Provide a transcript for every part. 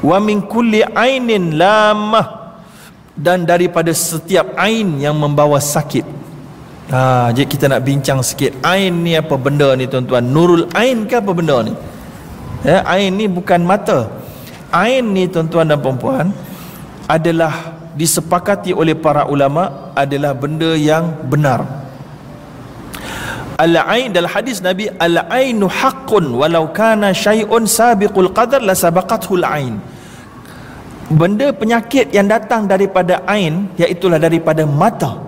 wa min kulli ainin lamah. Dan daripada setiap ain yang membawa sakit. Ha, jadi kita nak bincang sikit. Ain ni apa benda ni tuan-tuan? Nurul ain ke apa benda ni? Ya, ain ni bukan mata. Ain ni tuan-tuan dan puan adalah disepakati oleh para ulama adalah benda yang benar. Al-ain dalam hadis Nabi Al-ainu haqqun walau kana syai'un sabiqul qadar la sabaqathu al-ain Benda penyakit yang datang daripada ain Iaitulah daripada mata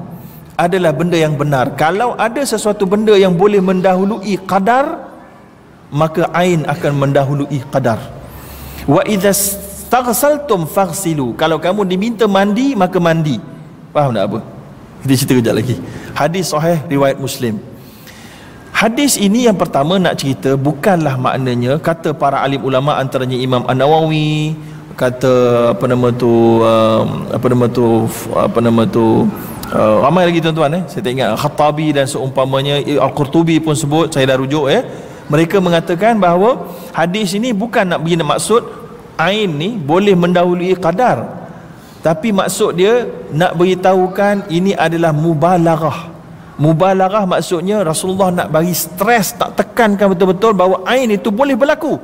Adalah benda yang benar. Kalau ada sesuatu benda yang boleh mendahului qadar Maka ain akan mendahului qadar. Wa idha staghsaltum faghsilu. Kalau kamu diminta mandi maka mandi. Faham tak apa? Kita cerita kejap lagi. Hadis sahih riwayat Muslim. Hadis ini yang pertama nak cerita bukanlah maknanya kata para alim ulama antaranya Imam An-Nawawi kata apa nama tu um, apa nama tu apa nama tu uh, ramai lagi tuan-tuan eh saya tak ingat Khattabi dan seumpamanya Al-Qurtubi pun sebut saya dah rujuk eh mereka mengatakan bahawa hadis ini bukan nak bagi maksud ain ni boleh mendahului qadar tapi maksud dia nak beritahukan ini adalah mubalaghah Mubalarah maksudnya Rasulullah nak bagi stres tak tekankan betul-betul bahawa ain itu boleh berlaku.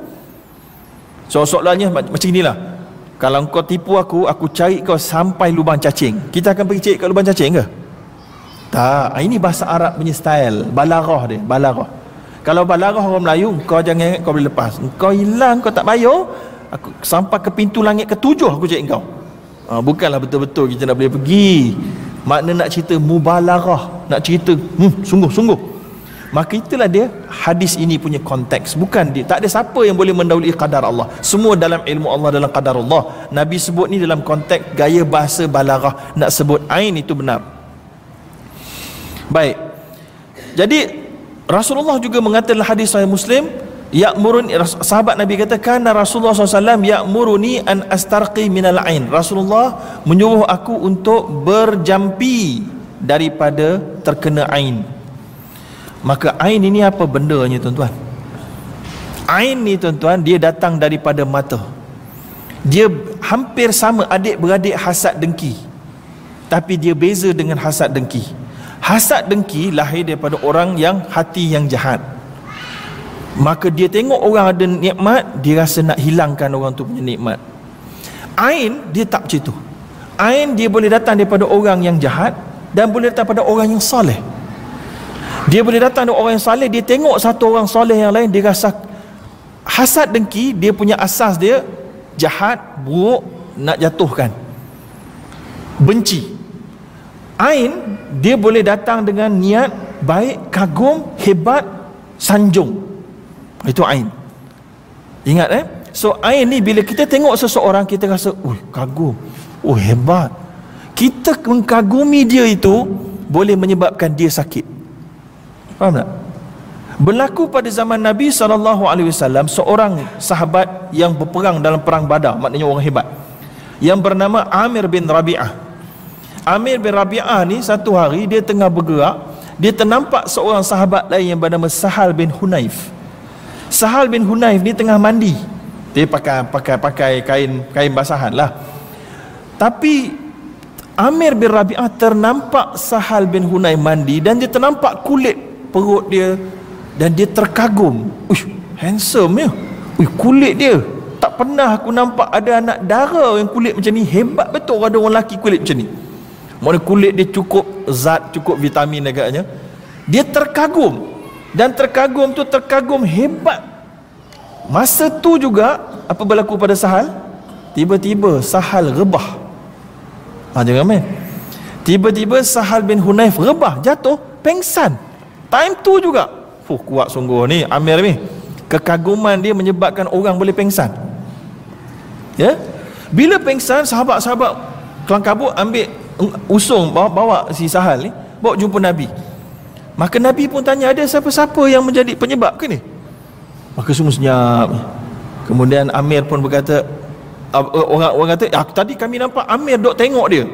So soalannya macam inilah. Kalau kau tipu aku, aku cari kau sampai lubang cacing. Kita akan pergi cari kat lubang cacing ke? Tak, ini bahasa Arab punya style, balarah dia, balarah. Kalau balarah orang Melayu, kau jangan ingat kau boleh lepas. Kau hilang, kau tak bayar, aku sampai ke pintu langit ketujuh aku cari kau. Ha, bukanlah betul-betul kita nak boleh pergi makna nak cerita mubalarah nak cerita hmm, sungguh-sungguh maka itulah dia hadis ini punya konteks. Bukan dia tak ada siapa yang boleh mendahului qadar Allah. Semua dalam ilmu Allah dalam qadar Allah. Nabi sebut ni dalam konteks gaya bahasa balarah nak sebut ain itu benar. Baik. Jadi Rasulullah juga mengatakan hadis sahih Muslim Ya'murun sahabat Nabi kata kana Rasulullah SAW ya'muruni an astarqi minal ain. Rasulullah menyuruh aku untuk berjampi daripada terkena ain. Maka ain ini apa bendanya tuan-tuan? Ain ni tuan-tuan dia datang daripada mata. Dia hampir sama adik-beradik hasad dengki. Tapi dia beza dengan hasad dengki. Hasad dengki lahir daripada orang yang hati yang jahat maka dia tengok orang ada nikmat dia rasa nak hilangkan orang tu punya nikmat ain dia tak macam tu ain dia boleh datang daripada orang yang jahat dan boleh datang daripada orang yang soleh dia boleh datang daripada orang yang soleh dia tengok satu orang soleh yang lain dia rasa hasad dengki dia punya asas dia jahat buruk nak jatuhkan benci ain dia boleh datang dengan niat baik kagum hebat sanjung itu ain. Ingat eh? So ain ni bila kita tengok seseorang kita rasa, "Uh, kagum. Oh, hebat." Kita mengagumi dia itu boleh menyebabkan dia sakit. Faham tak? Berlaku pada zaman Nabi SAW seorang sahabat yang berperang dalam perang Badar, maknanya orang hebat. Yang bernama Amir bin Rabi'ah. Amir bin Rabi'ah ni satu hari dia tengah bergerak, dia ternampak seorang sahabat lain yang bernama Sahal bin Hunayf. Sahal bin Hunayf ni tengah mandi. Dia pakai pakai pakai kain kain basahan lah. Tapi Amir bin Rabi'ah ternampak Sahal bin Hunayf mandi dan dia ternampak kulit perut dia dan dia terkagum. Uish, handsome ya. Uish, kulit dia. Tak pernah aku nampak ada anak dara yang kulit macam ni. Hebat betul ada orang lelaki kulit macam ni. Mana kulit dia cukup zat, cukup vitamin agaknya. Dia terkagum dan terkagum tu terkagum hebat masa tu juga apa berlaku pada Sahal tiba-tiba Sahal rebah ha, jangan main tiba-tiba Sahal bin Hunayf rebah jatuh pengsan time tu juga Fuh, kuat sungguh ni Amir ni kekaguman dia menyebabkan orang boleh pengsan ya bila pengsan sahabat-sahabat kelang kabut ambil usung bawa, bawa si Sahal ni bawa jumpa Nabi Maka Nabi pun tanya ada siapa-siapa yang menjadi penyebab ke ni? Maka semua senyap. Kemudian Amir pun berkata orang orang kata ah, tadi kami nampak Amir dok tengok dia.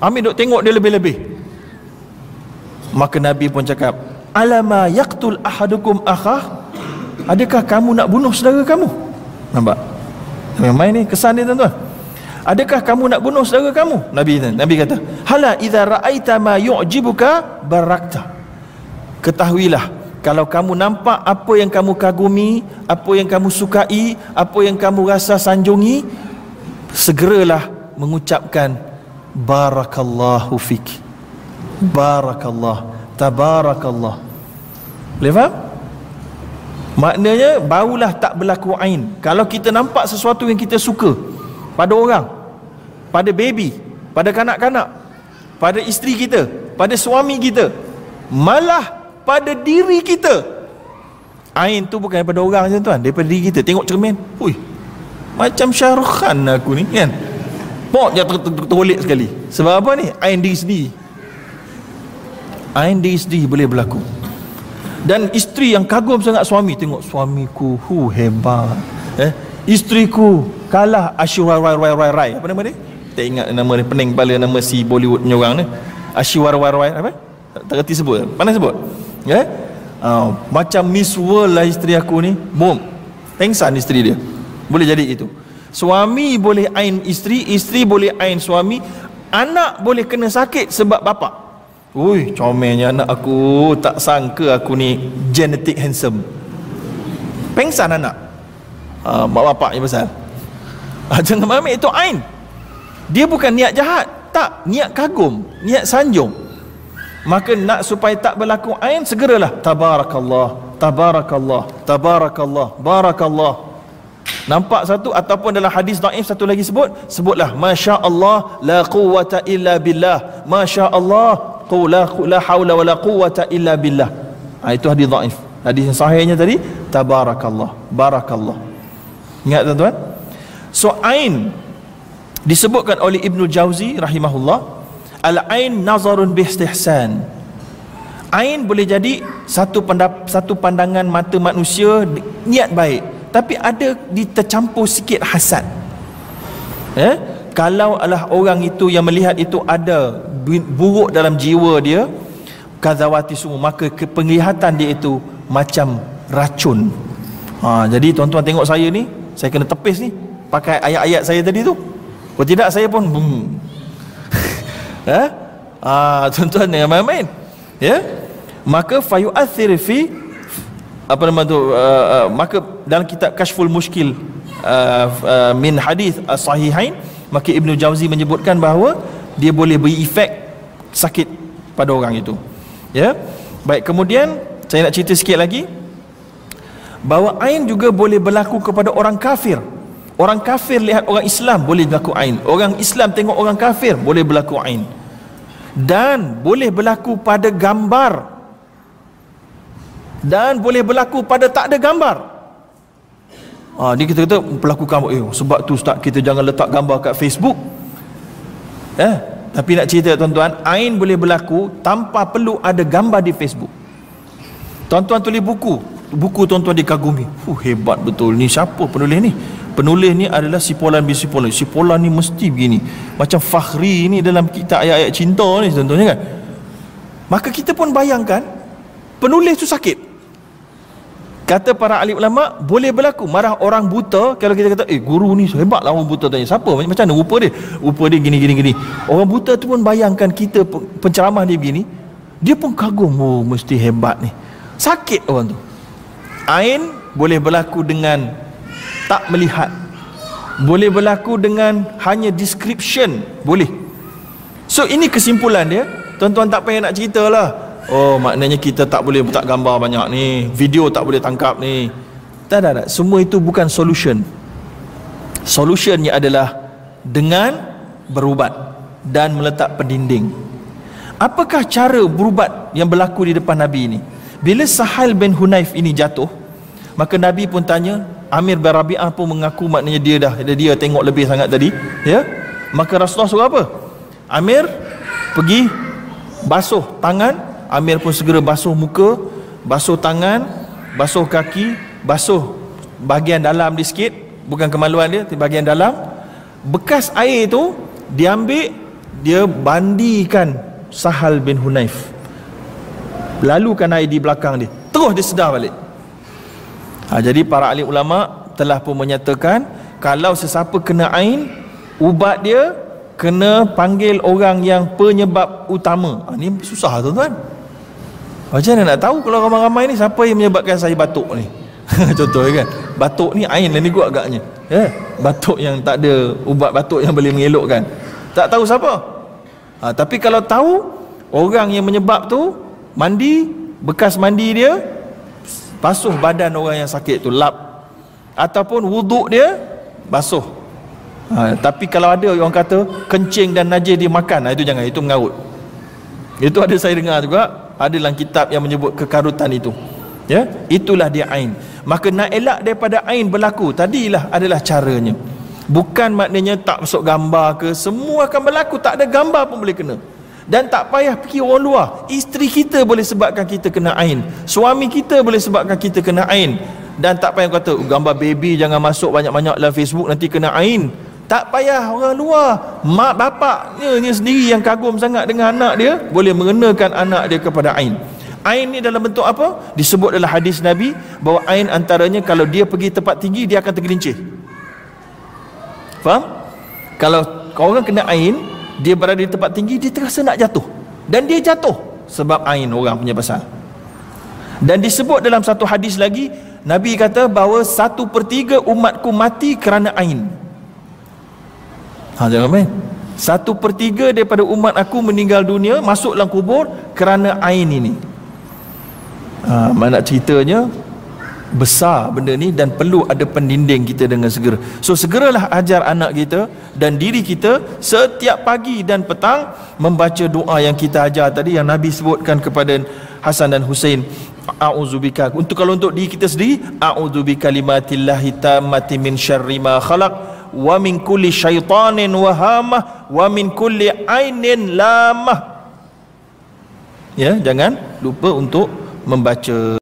Amir dok tengok dia lebih-lebih. Maka Nabi pun cakap, "Alama yaqtul ahadukum akhah?" Adakah kamu nak bunuh saudara kamu? Nampak? Main ni kesan dia tuan-tuan. Adakah kamu nak bunuh saudara kamu? Nabi Nabi kata, "Hala idza ra'aita ma yu'jibuka barakta." Ketahuilah kalau kamu nampak apa yang kamu kagumi, apa yang kamu sukai, apa yang kamu rasa sanjungi, segeralah mengucapkan barakallahu fik. Barakallah, tabarakallah. Boleh faham? Maknanya barulah tak berlaku ain. Kalau kita nampak sesuatu yang kita suka pada orang, pada baby, pada kanak-kanak, pada isteri kita, pada suami kita, malah pada diri kita. Ain tu bukan daripada orang je tuan, daripada diri kita. Tengok cermin, hui. Macam Syahrukh Khan aku ni kan. Pok je tertolik sekali. Sebab apa ni? Ain diri sendiri. Ain diri sendiri boleh berlaku dan isteri yang kagum sangat suami tengok suamiku hu hebat. Eh isteriku kalah Ashwar Rai Rai Rai Rai apa nama dia? Tak ingat nama dia pening kepala nama si Bollywood punya orang ni. Ashwar Rai Rai apa? Tak kerti sebut. Mana sebut? Ya eh? uh, macam Miss World lah isteri aku ni. Boom. Pengsan isteri dia. Boleh jadi itu suami boleh ain isteri isteri boleh ain suami. Anak boleh kena sakit sebab bapa Ui, comelnya anak aku. Tak sangka aku ni Genetic handsome. Pengsan anak. Uh, Mak bapak ni pasal. Uh, Jangan mamin itu Ain. Dia bukan niat jahat. Tak, niat kagum Niat sanjung. Maka nak supaya tak berlaku Ain Segeralah. Tabarakallah Tabarakallah Tabarakallah Barakallah. Nampak satu Ataupun dalam hadis daif Satu lagi sebut? Sebutlah Masya Allah La quwata illa billah. Masya Allah la la haula wala quwwata illa billah. Ha, itu hadis dhaif. Hadis yang sahihnya tadi tabarakallah, barakallah. Ingat tuan-tuan? So ain disebutkan oleh Ibnu Jauzi rahimahullah al-ain nazarun bi istihsan. Ain boleh jadi satu pendap, satu pandangan mata manusia niat baik tapi ada ditercampur sikit hasad. Eh? Kalau adalah orang itu yang melihat itu ada buruk dalam jiwa dia kazawati semua maka penglihatan dia itu macam racun ha, jadi tuan-tuan tengok saya ni saya kena tepis ni pakai ayat-ayat saya tadi tu kalau tidak saya pun hmm. ha? ha, tuan-tuan jangan main-main ya maka fayu'athir fi apa nama tu uh, uh, maka dalam kitab kashful muskil uh, uh, min hadis sahihain maka Ibnu Jauzi menyebutkan bahawa dia boleh beri efek sakit pada orang itu. Ya? Baik kemudian saya nak cerita sikit lagi bahawa ain juga boleh berlaku kepada orang kafir. Orang kafir lihat orang Islam boleh berlaku ain. Orang Islam tengok orang kafir boleh berlaku ain. Dan boleh berlaku pada gambar. Dan boleh berlaku pada tak ada gambar Ha, dia kita kata pelaku gambar eh, sebab tu ustaz kita jangan letak gambar kat Facebook eh tapi nak cerita tuan-tuan, ain boleh berlaku tanpa perlu ada gambar di Facebook. Tuan-tuan tulis buku, buku tuan-tuan dikagumi. Uh, hebat betul ni siapa penulis ni? Penulis ni adalah si Polan bin si Polan. Si Polan ni mesti begini. Macam Fakhri ni dalam kitab ayat-ayat cinta ni tuan-tuan kan. Maka kita pun bayangkan penulis tu sakit. Kata para ahli ulama boleh berlaku. Marah orang buta kalau kita kata eh guru ni hebatlah orang buta tanya. Siapa? Macam mana? Rupa dia. Rupa dia gini gini gini. Orang buta tu pun bayangkan kita penceramah dia begini dia pun kagum oh mesti hebat ni. Sakit orang tu. Ain boleh berlaku dengan tak melihat. Boleh berlaku dengan hanya description. Boleh. So ini kesimpulan dia. Tuan-tuan tak payah nak ceritalah Oh maknanya kita tak boleh letak gambar banyak ni. Video tak boleh tangkap ni. Tak tak tak. Semua itu bukan solution. Solutionnya adalah Dengan berubat Dan meletak pendinding. Apakah cara berubat yang berlaku di depan Nabi ini? Bila Sahal bin Hunayf ini jatuh Maka Nabi pun tanya Amir bin Rabi'ah pun mengaku maknanya dia dah Dia tengok lebih sangat tadi Ya? Maka Rasulullah suruh apa? Amir pergi basuh tangan Amir pun segera basuh muka Basuh tangan Basuh kaki Basuh bahagian dalam dia sikit. Bukan kemaluan dia Tapi bahagian dalam. Bekas air tu Diambil Dia bandikan Sahal bin Hunayf. Lalukan air di belakang dia. Terus dia sedar balik. Ha, Jadi para ahli ulama Telah pun menyatakan kalau sesiapa kena ain ubat dia kena panggil orang yang penyebab utama. Ha, ni susah tuan-tuan macam mana nak tahu kalau ramai-ramai ni siapa yang menyebabkan saya batuk ni? Contoh kan batuk ni ain lah ni gua agaknya. Ya batuk yang tak ada ubat batuk yang boleh mengelokkan. Tak tahu siapa? Ha, tapi kalau tahu orang yang menyebab tu mandi bekas mandi dia basuh badan orang yang sakit tu lap. Ataupun wuduk dia basuh. Ha, tapi kalau ada orang kata kencing dan najis dia makan ha, itu jangan itu mengarut. Itu ada saya dengar juga ada dalam kitab yang menyebut kekarutan itu. Ya? Itulah dia ain. Maka nak elak daripada ain berlaku tadilah adalah caranya. Bukan maknanya tak masuk gambar ke semua akan berlaku. Tak ada gambar pun boleh kena. Dan tak payah fikir orang luar. Isteri kita boleh sebabkan kita kena ain. Suami kita boleh sebabkan kita kena ain. Dan tak payah kata gambar baby jangan masuk banyak-banyak dalam Facebook nanti kena ain tak payah orang luar. Mak bapaknya ni sendiri yang kagum sangat dengan anak dia. Boleh mengenakan anak dia kepada ain. Ain ni dalam bentuk apa? Disebut dalam hadis nabi bahawa ain antaranya kalau dia pergi tempat tinggi dia akan tergelincir. Faham? Kalau orang kena ain dia berada di tempat tinggi dia terasa nak jatuh. Dan dia jatuh sebab ain orang punya pasal dan disebut dalam satu hadis lagi Nabi kata bahawa satu pertiga umatku mati kerana ain Ha, jangan main. Satu pertiga daripada umat aku meninggal dunia masuk dalam kubur kerana ain ini. Ha, mana ceritanya besar benda ni dan perlu ada pendinding kita dengan segera. So segeralah ajar anak kita dan diri kita setiap pagi dan petang membaca doa yang kita ajar tadi yang Nabi sebutkan kepada Hasan dan Hussein a'udzubika untuk kalau untuk diri kita sendiri a'udzubika limatillahi tammati min syarri ma khalaq wa min kulli syaitanin wahamah wa min kulli ainin lamah. Ya jangan lupa untuk membaca